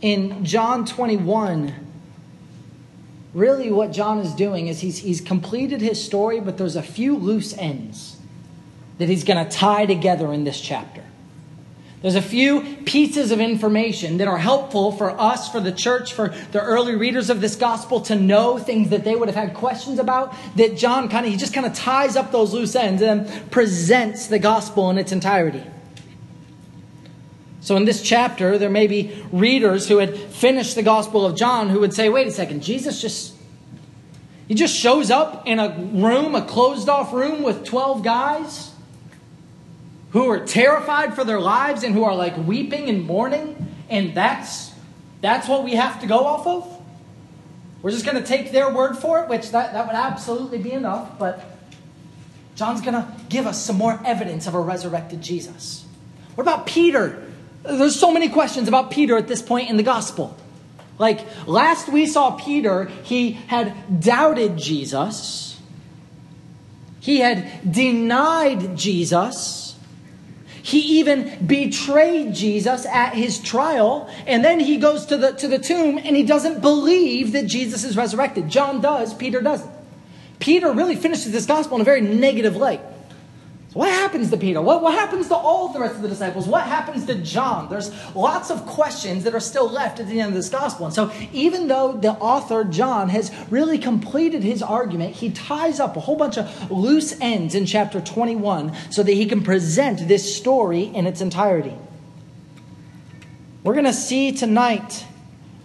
in John 21, really what John is doing is he's, he's completed his story, but there's a few loose ends that he's going to tie together in this chapter. There's a few pieces of information that are helpful for us, for the church, for the early readers of this gospel to know things that they would have had questions about. That John kind of, he just kind of ties up those loose ends and presents the gospel in its entirety. So, in this chapter, there may be readers who had finished the Gospel of John who would say, wait a second, Jesus just. He just shows up in a room, a closed off room with 12 guys who are terrified for their lives and who are like weeping and mourning, and that's that's what we have to go off of? We're just going to take their word for it, which that, that would absolutely be enough, but John's going to give us some more evidence of a resurrected Jesus. What about Peter? There's so many questions about Peter at this point in the gospel. Like last we saw Peter, he had doubted Jesus. He had denied Jesus. He even betrayed Jesus at his trial. And then he goes to the, to the tomb and he doesn't believe that Jesus is resurrected. John does, Peter doesn't. Peter really finishes this gospel in a very negative light. What happens to Peter? What, what happens to all the rest of the disciples? What happens to John? There's lots of questions that are still left at the end of this gospel. And so, even though the author, John, has really completed his argument, he ties up a whole bunch of loose ends in chapter 21 so that he can present this story in its entirety. We're going to see tonight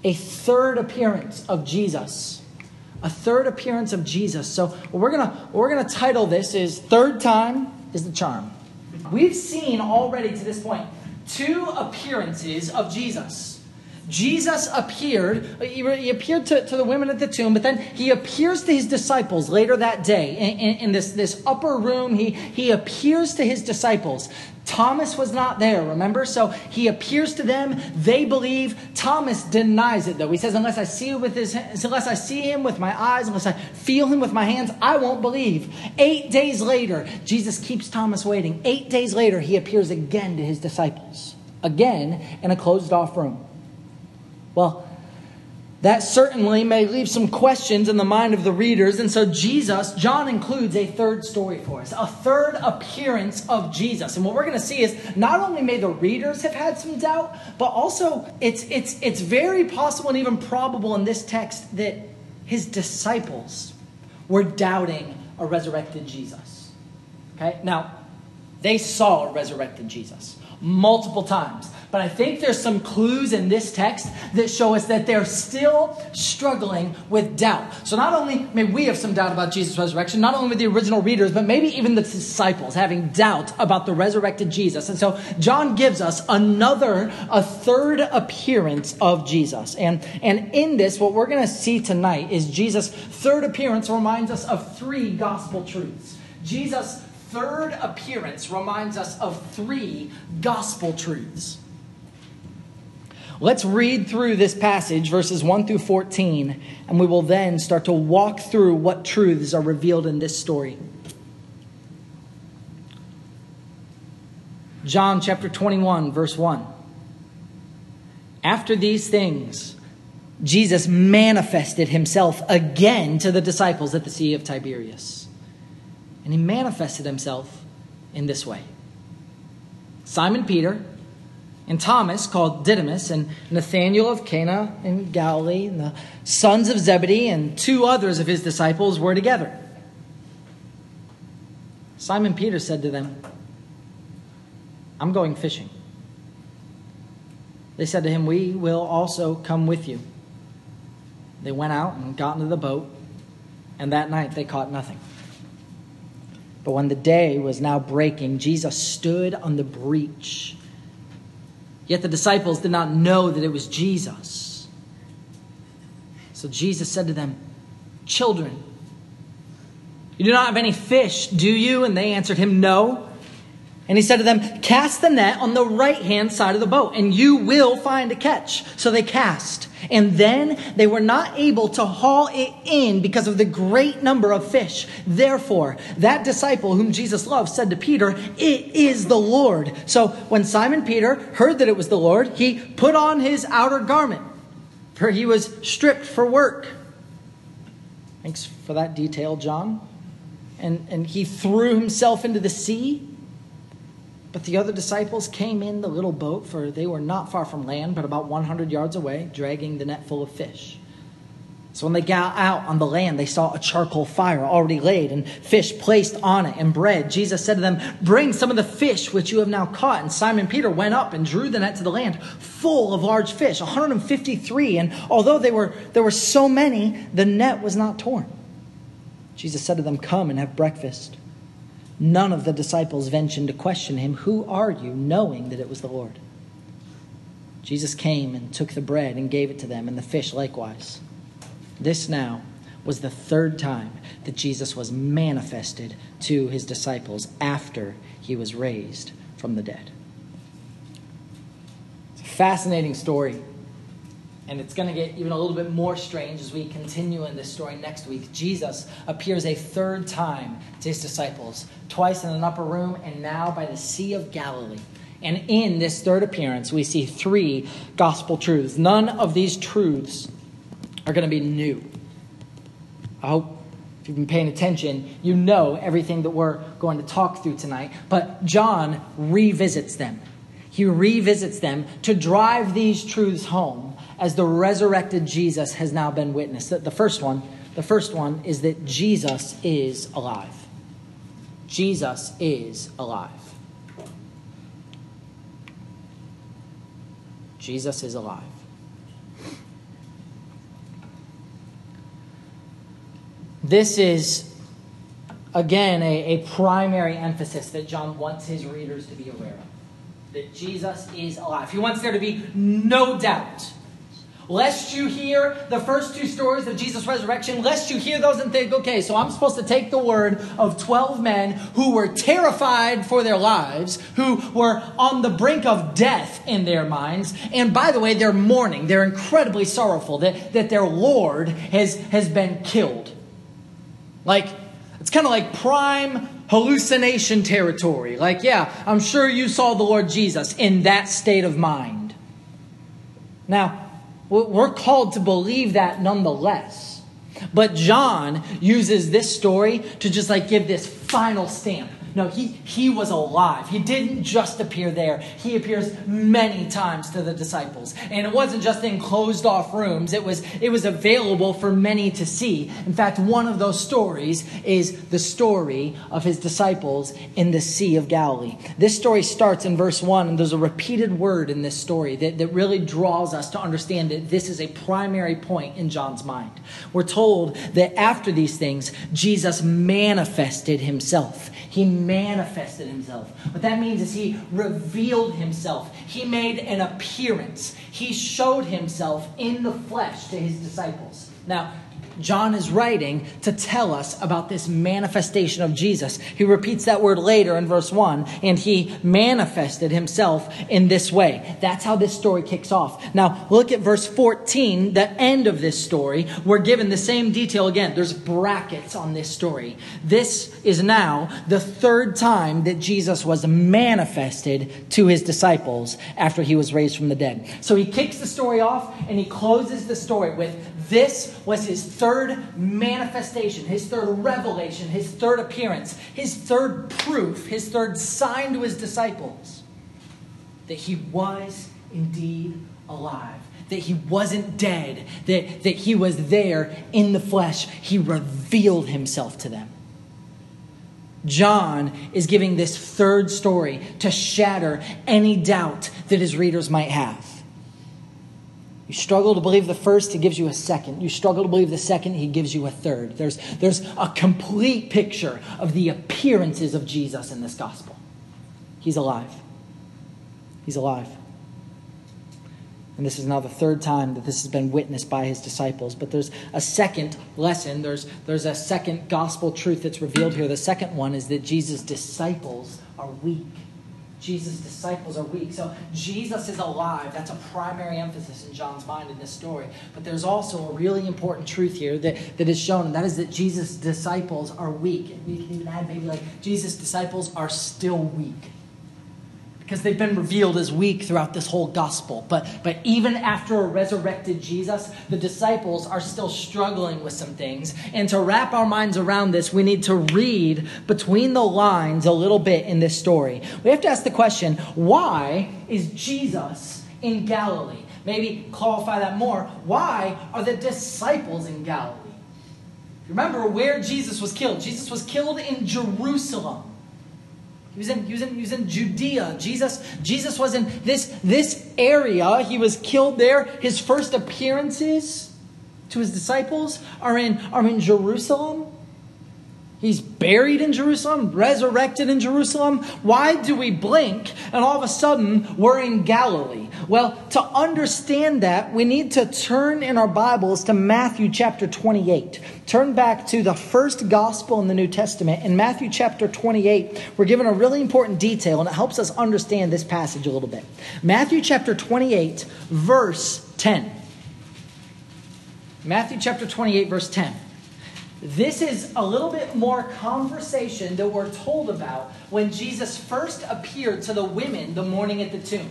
a third appearance of Jesus. A third appearance of Jesus. So, we're to, we're to title this is Third Time is the charm. We've seen already to this point two appearances of Jesus. Jesus appeared, he appeared to, to the women at the tomb, but then he appears to his disciples later that day in, in, in this, this upper room. He, he appears to his disciples. Thomas was not there, remember? So he appears to them. They believe. Thomas denies it, though. He says, "Unless I see with his, unless I see him with my eyes, unless I feel him with my hands, I won't believe." Eight days later, Jesus keeps Thomas waiting. Eight days later, he appears again to his disciples, again in a closed-off room. Well, that certainly may leave some questions in the mind of the readers. And so, Jesus, John includes a third story for us, a third appearance of Jesus. And what we're going to see is not only may the readers have had some doubt, but also it's, it's, it's very possible and even probable in this text that his disciples were doubting a resurrected Jesus. Okay? Now, they saw a resurrected Jesus multiple times. But I think there's some clues in this text that show us that they're still struggling with doubt. So not only may we have some doubt about Jesus' resurrection, not only with the original readers, but maybe even the disciples having doubt about the resurrected Jesus. And so John gives us another, a third appearance of Jesus. And, and in this, what we're going to see tonight is Jesus' third appearance reminds us of three gospel truths. Jesus' third appearance reminds us of three gospel truths. Let's read through this passage, verses 1 through 14, and we will then start to walk through what truths are revealed in this story. John chapter 21, verse 1. After these things, Jesus manifested himself again to the disciples at the Sea of Tiberias. And he manifested himself in this way Simon Peter and Thomas, called Didymus, and Nathanael of Cana in Galilee, and the sons of Zebedee, and two others of his disciples were together. Simon Peter said to them, I'm going fishing. They said to him, We will also come with you. They went out and got into the boat, and that night they caught nothing. But when the day was now breaking, Jesus stood on the breach Yet the disciples did not know that it was Jesus. So Jesus said to them, Children, you do not have any fish, do you? And they answered him, No. And he said to them, Cast the net on the right hand side of the boat, and you will find a catch. So they cast. And then they were not able to haul it in because of the great number of fish. Therefore, that disciple whom Jesus loved said to Peter, It is the Lord. So when Simon Peter heard that it was the Lord, he put on his outer garment, for he was stripped for work. Thanks for that detail, John. And, and he threw himself into the sea but the other disciples came in the little boat, for they were not far from land, but about 100 yards away, dragging the net full of fish. So when they got out on the land, they saw a charcoal fire already laid and fish placed on it and bread. Jesus said to them, Bring some of the fish which you have now caught. And Simon Peter went up and drew the net to the land, full of large fish, 153. And although they were, there were so many, the net was not torn. Jesus said to them, Come and have breakfast. None of the disciples ventured to question him, Who are you? knowing that it was the Lord. Jesus came and took the bread and gave it to them, and the fish likewise. This now was the third time that Jesus was manifested to his disciples after he was raised from the dead. It's a fascinating story. And it's going to get even a little bit more strange as we continue in this story next week. Jesus appears a third time to his disciples, twice in an upper room and now by the Sea of Galilee. And in this third appearance, we see three gospel truths. None of these truths are going to be new. I hope if you've been paying attention, you know everything that we're going to talk through tonight. But John revisits them. He revisits them to drive these truths home as the resurrected Jesus has now been witnessed. The first one, the first one is that Jesus is alive. Jesus is alive. Jesus is alive. This is, again, a, a primary emphasis that John wants his readers to be aware of. That Jesus is alive. He wants there to be no doubt Lest you hear the first two stories of Jesus' resurrection, lest you hear those and think, okay, so I'm supposed to take the word of 12 men who were terrified for their lives, who were on the brink of death in their minds. And by the way, they're mourning. They're incredibly sorrowful that, that their Lord has, has been killed. Like, it's kind of like prime hallucination territory. Like, yeah, I'm sure you saw the Lord Jesus in that state of mind. Now, we're called to believe that nonetheless. But John uses this story to just like give this final stamp no, he, he was alive. He didn't just appear there. He appears many times to the disciples. And it wasn't just in closed off rooms, it was, it was available for many to see. In fact, one of those stories is the story of his disciples in the Sea of Galilee. This story starts in verse 1, and there's a repeated word in this story that, that really draws us to understand that this is a primary point in John's mind. We're told that after these things, Jesus manifested himself. He manifested himself. What that means is he revealed himself. He made an appearance. He showed himself in the flesh to his disciples. Now, John is writing to tell us about this manifestation of Jesus. He repeats that word later in verse 1, and he manifested himself in this way. That's how this story kicks off. Now, look at verse 14, the end of this story. We're given the same detail again. There's brackets on this story. This is now the third time that Jesus was manifested to his disciples after he was raised from the dead. So he kicks the story off and he closes the story with this was his third manifestation, his third revelation, his third appearance, his third proof, his third sign to his disciples that he was indeed alive, that he wasn't dead, that, that he was there in the flesh. He revealed himself to them. John is giving this third story to shatter any doubt that his readers might have. You struggle to believe the first, he gives you a second. You struggle to believe the second, he gives you a third. There's, there's a complete picture of the appearances of Jesus in this gospel. He's alive. He's alive. And this is now the third time that this has been witnessed by his disciples. But there's a second lesson, there's, there's a second gospel truth that's revealed here. The second one is that Jesus' disciples are weak. Jesus' disciples are weak. So Jesus is alive. That's a primary emphasis in John's mind in this story. But there's also a really important truth here that, that is shown, and that is that Jesus' disciples are weak. And we can even add maybe like Jesus' disciples are still weak because they've been revealed as weak throughout this whole gospel. But, but even after a resurrected Jesus, the disciples are still struggling with some things. And to wrap our minds around this, we need to read between the lines a little bit in this story. We have to ask the question why is Jesus in Galilee? Maybe clarify that more. Why are the disciples in Galilee? Remember where Jesus was killed. Jesus was killed in Jerusalem. He was in, he was in, he was in Judea. Jesus, Jesus was in this, this area. He was killed there. His first appearances to his disciples are in, are in Jerusalem. He's buried in Jerusalem, resurrected in Jerusalem. Why do we blink and all of a sudden we're in Galilee? Well, to understand that, we need to turn in our Bibles to Matthew chapter 28. Turn back to the first gospel in the New Testament. In Matthew chapter 28, we're given a really important detail and it helps us understand this passage a little bit. Matthew chapter 28, verse 10. Matthew chapter 28, verse 10. This is a little bit more conversation that we're told about when Jesus first appeared to the women the morning at the tomb.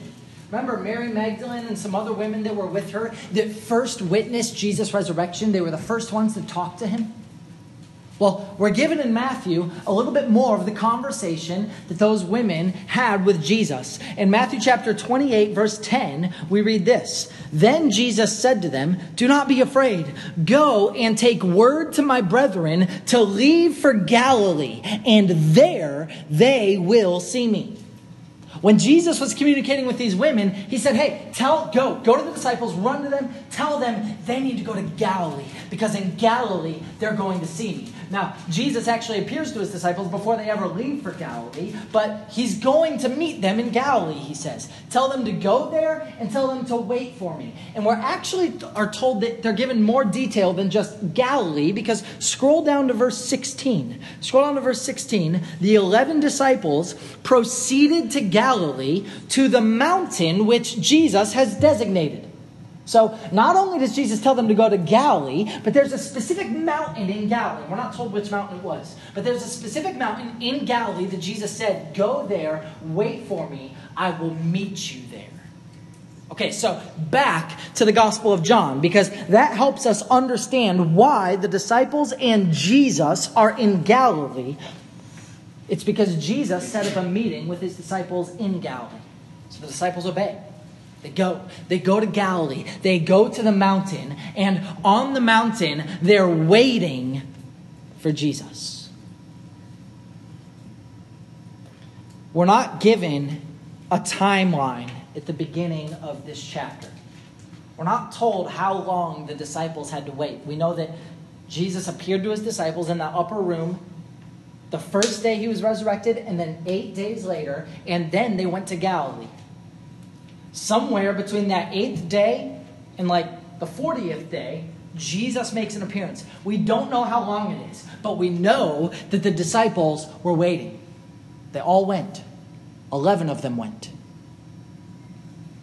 Remember Mary Magdalene and some other women that were with her that first witnessed Jesus' resurrection? They were the first ones to talk to him. Well, we're given in Matthew a little bit more of the conversation that those women had with Jesus. In Matthew chapter 28, verse 10, we read this Then Jesus said to them, Do not be afraid. Go and take word to my brethren to leave for Galilee, and there they will see me. When Jesus was communicating with these women, he said, Hey, tell, go, go to the disciples, run to them, tell them they need to go to Galilee, because in Galilee they're going to see me. Now, Jesus actually appears to his disciples before they ever leave for Galilee, but he's going to meet them in Galilee, he says. Tell them to go there and tell them to wait for me. And we're actually are told that they're given more detail than just Galilee because scroll down to verse 16. Scroll down to verse 16. The 11 disciples proceeded to Galilee to the mountain which Jesus has designated. So not only does Jesus tell them to go to Galilee, but there's a specific mountain in Galilee. We're not told which mountain it was, but there's a specific mountain in Galilee that Jesus said, Go there, wait for me, I will meet you there. Okay, so back to the Gospel of John, because that helps us understand why the disciples and Jesus are in Galilee. It's because Jesus set up a meeting with his disciples in Galilee. So the disciples obey. They go. They go to Galilee. They go to the mountain. And on the mountain, they're waiting for Jesus. We're not given a timeline at the beginning of this chapter. We're not told how long the disciples had to wait. We know that Jesus appeared to his disciples in that upper room the first day he was resurrected, and then eight days later, and then they went to Galilee somewhere between that eighth day and like the 40th day, Jesus makes an appearance. We don't know how long it is, but we know that the disciples were waiting. They all went, 11 of them went.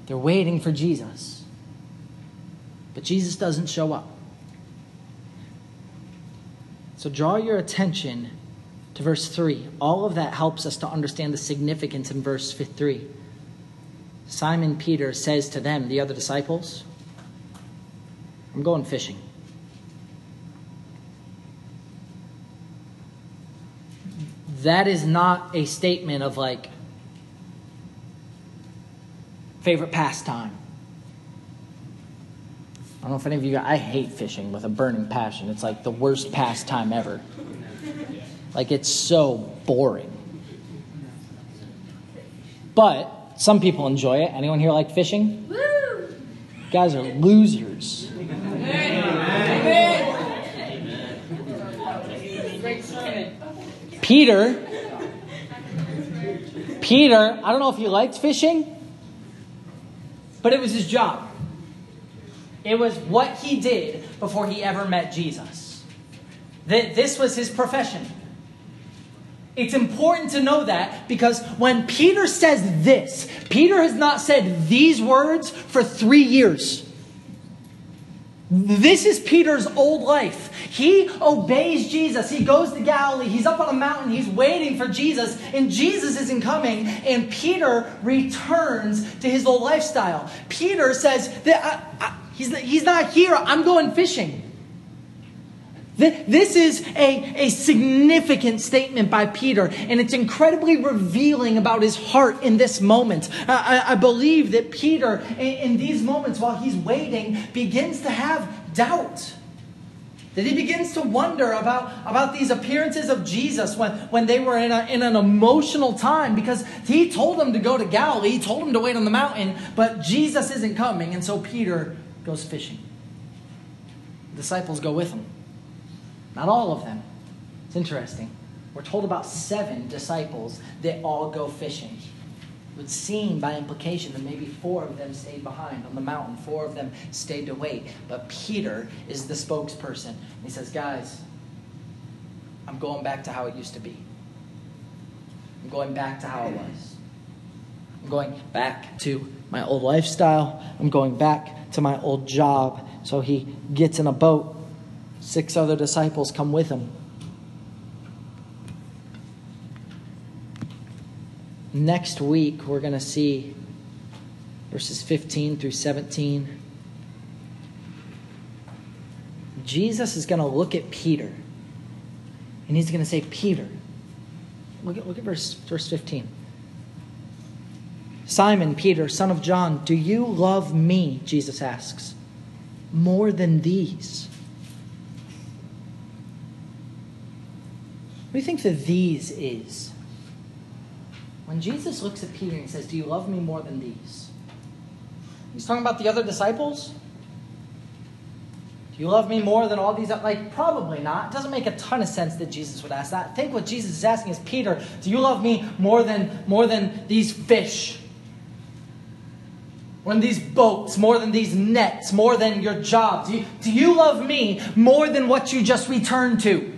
They're waiting for Jesus. But Jesus doesn't show up. So draw your attention to verse 3. All of that helps us to understand the significance in verse 3. Simon Peter says to them, the other disciples, I'm going fishing. That is not a statement of like favorite pastime. I don't know if any of you guys, I hate fishing with a burning passion. It's like the worst pastime ever. Like it's so boring. But some people enjoy it. Anyone here like fishing? Woo! guys are losers. Peter, Peter, I don't know if he liked fishing, but it was his job. It was what he did before he ever met Jesus. That this was his profession. It's important to know that because when Peter says this, Peter has not said these words for three years. This is Peter's old life. He obeys Jesus. He goes to Galilee. He's up on a mountain. He's waiting for Jesus, and Jesus isn't coming. And Peter returns to his old lifestyle. Peter says that I, I, he's, he's not here. I'm going fishing. This is a, a significant statement by Peter, and it's incredibly revealing about his heart in this moment. I, I believe that Peter, in, these moments while he's waiting, begins to have doubt. That he begins to wonder about, about these appearances of Jesus when, when they were in, a, in an emotional time because he told them to go to Galilee, he told them to wait on the mountain, but Jesus isn't coming, and so Peter goes fishing. The disciples go with him. Not all of them. It's interesting. We're told about seven disciples that all go fishing. It would seem by implication that maybe four of them stayed behind on the mountain, four of them stayed to wait. But Peter is the spokesperson. And he says, Guys, I'm going back to how it used to be. I'm going back to how it was. I'm going back to my old lifestyle. I'm going back to my old job. So he gets in a boat Six other disciples come with him. Next week, we're going to see verses 15 through 17. Jesus is going to look at Peter and he's going to say, Peter, look at, look at verse, verse 15. Simon, Peter, son of John, do you love me? Jesus asks. More than these. Do you think the these is? When Jesus looks at Peter and says, Do you love me more than these? He's talking about the other disciples. Do you love me more than all these? Like, probably not. It doesn't make a ton of sense that Jesus would ask that. I think what Jesus is asking is, Peter, do you love me more than, more than these fish? More than these boats, more than these nets, more than your job? Do you, do you love me more than what you just returned to?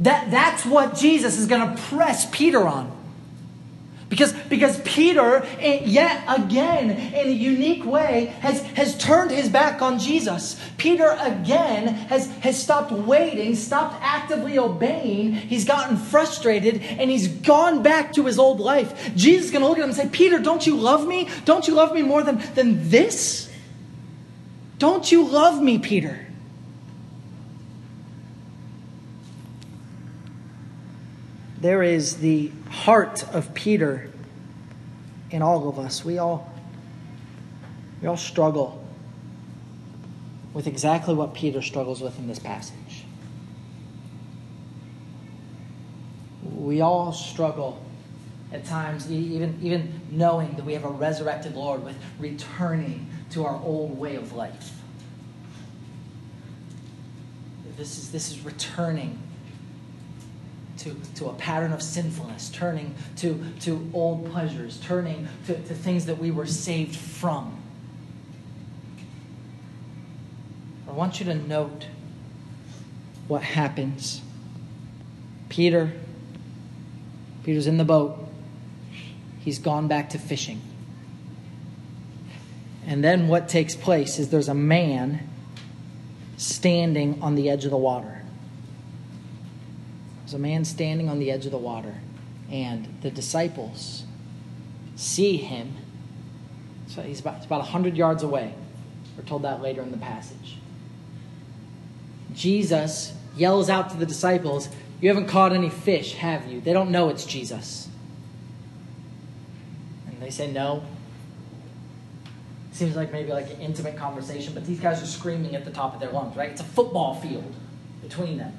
That, that's what Jesus is going to press Peter on. Because, because Peter, eh, yet again, in a unique way, has, has turned his back on Jesus. Peter, again, has, has stopped waiting, stopped actively obeying. He's gotten frustrated, and he's gone back to his old life. Jesus is going to look at him and say, Peter, don't you love me? Don't you love me more than, than this? Don't you love me, Peter? There is the heart of Peter in all of us. We all, we all struggle with exactly what Peter struggles with in this passage. We all struggle at times, even, even knowing that we have a resurrected Lord, with returning to our old way of life. This is, this is returning to, to a pattern of sinfulness, turning to, to old pleasures, turning to, to things that we were saved from. I want you to note what happens. Peter, Peter's in the boat. He's gone back to fishing. And then what takes place is there's a man standing on the edge of the water. There's a man standing on the edge of the water, and the disciples see him. So he's about, about 100 yards away. We're told that later in the passage. Jesus yells out to the disciples, You haven't caught any fish, have you? They don't know it's Jesus. And they say, No. Seems like maybe like an intimate conversation, but these guys are screaming at the top of their lungs, right? It's a football field between them.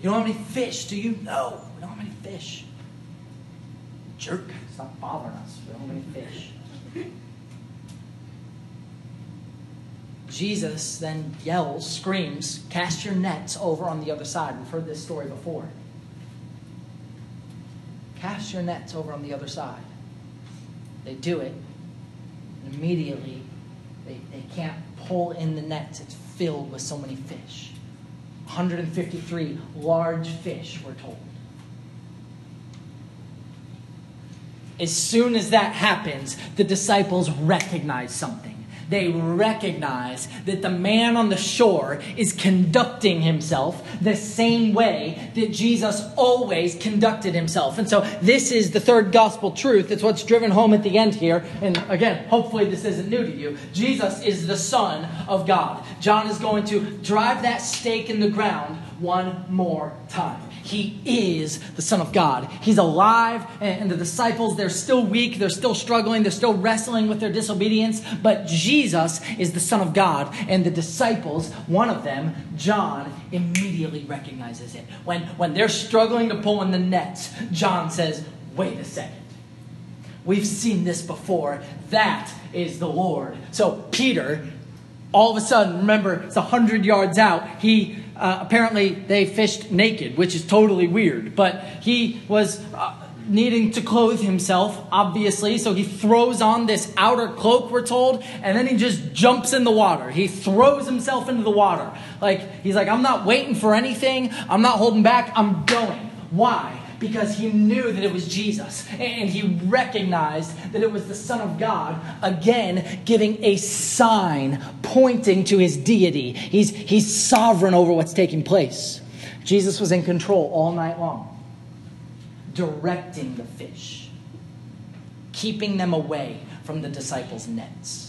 You know how many fish do you know? We don't have many fish. Jerk. Stop bothering us. We don't have any fish. Jesus then yells, screams, cast your nets over on the other side. We've heard this story before. Cast your nets over on the other side. They do it, and immediately they, they can't pull in the nets. It's filled with so many fish. 153 large fish, we're told. As soon as that happens, the disciples recognize something they recognize that the man on the shore is conducting himself the same way that Jesus always conducted himself. And so, this is the third gospel truth. It's what's driven home at the end here. And again, hopefully, this isn't new to you. Jesus is the Son of God. John is going to drive that stake in the ground one more time. He is the Son of God. He's alive, and the disciples, they're still weak, they're still struggling, they're still wrestling with their disobedience, but Jesus is the Son of God. And the disciples, one of them, John, immediately recognizes it. When, when they're struggling to pull in the nets, John says, Wait a second. We've seen this before. That is the Lord. So Peter, all of a sudden, remember, it's 100 yards out. He uh, apparently they fished naked, which is totally weird. But he was uh, needing to clothe himself, obviously, so he throws on this outer cloak, we're told, and then he just jumps in the water. He throws himself into the water. Like, he's like, I'm not waiting for anything, I'm not holding back, I'm going. Why? Because he knew that it was Jesus and he recognized that it was the Son of God, again, giving a sign pointing to his deity. He's, he's sovereign over what's taking place. Jesus was in control all night long, directing the fish, keeping them away from the disciples' nets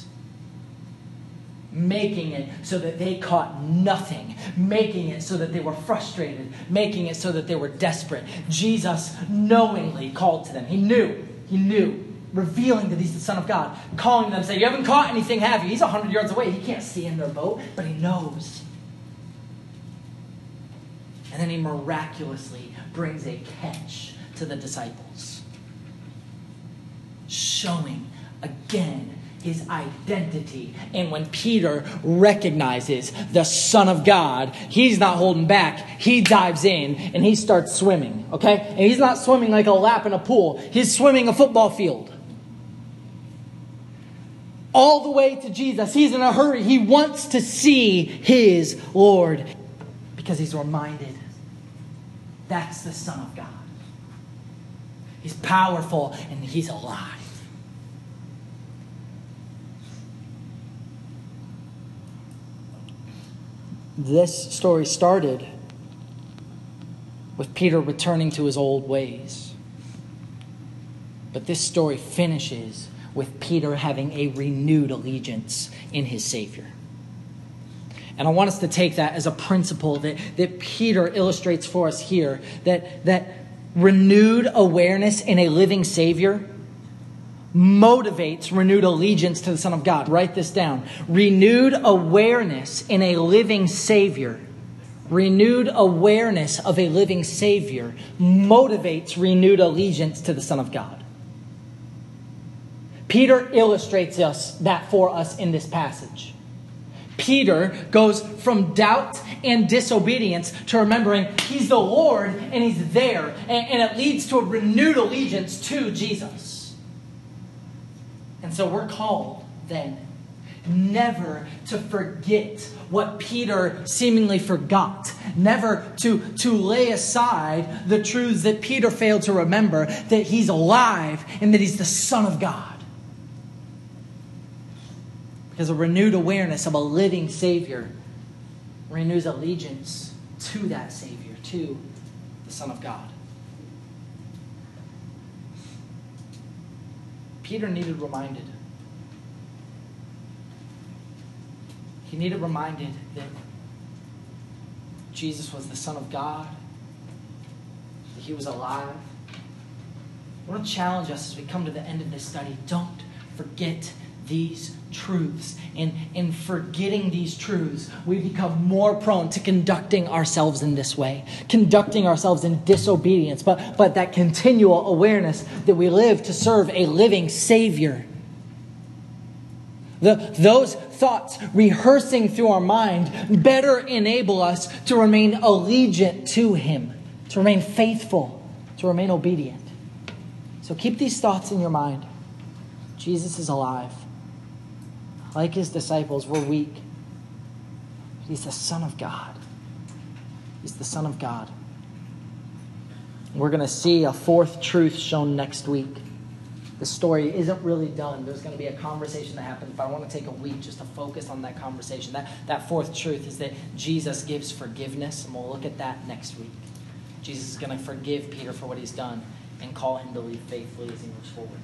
making it so that they caught nothing, making it so that they were frustrated, making it so that they were desperate. Jesus knowingly called to them. He knew, he knew, revealing that he's the Son of God, calling them, saying, You haven't caught anything, have you? He's 100 yards away. He can't see in their boat, but he knows. And then he miraculously brings a catch to the disciples, showing again his identity. And when Peter recognizes the Son of God, he's not holding back. He dives in and he starts swimming, okay? And he's not swimming like a lap in a pool, he's swimming a football field. All the way to Jesus. He's in a hurry. He wants to see his Lord because he's reminded that's the Son of God. He's powerful and he's alive. This story started with Peter returning to his old ways. But this story finishes with Peter having a renewed allegiance in his Savior. And I want us to take that as a principle that, that Peter illustrates for us here that, that renewed awareness in a living Savior motivates renewed allegiance to the Son of God. Write this down. Renewed awareness in a living Savior, renewed awareness of a living Savior motivates renewed allegiance to the Son of God. Peter illustrates us that for us in this passage. Peter goes from doubt and disobedience to remembering he's the Lord and he's there, and, and it leads to a renewed allegiance to Jesus. And so we're called then never to forget what Peter seemingly forgot, never to, to lay aside the truths that Peter failed to remember that he's alive and that he's the Son of God. Because a renewed awareness of a living Savior renews allegiance to that Savior, to the Son of God. Peter needed reminded. He needed reminded that Jesus was the Son of God, that he was alive. I want to challenge us as we come to the end of this study don't forget these truths. And in forgetting these truths, we become more prone to conducting ourselves in this way, conducting ourselves in disobedience, but, but that continual awareness that we live to serve a living Savior. The, those thoughts rehearsing through our mind better enable us to remain allegiant to Him, to remain faithful, to remain obedient. So keep these thoughts in your mind. Jesus is alive like his disciples, were weak. He's the Son of God. He's the Son of God. We're going to see a fourth truth shown next week. The story isn't really done. There's going to be a conversation that happens, but I want to take a week just to focus on that conversation. That, that fourth truth is that Jesus gives forgiveness, and we'll look at that next week. Jesus is going to forgive Peter for what he's done and call him to lead faithfully as he moves forward.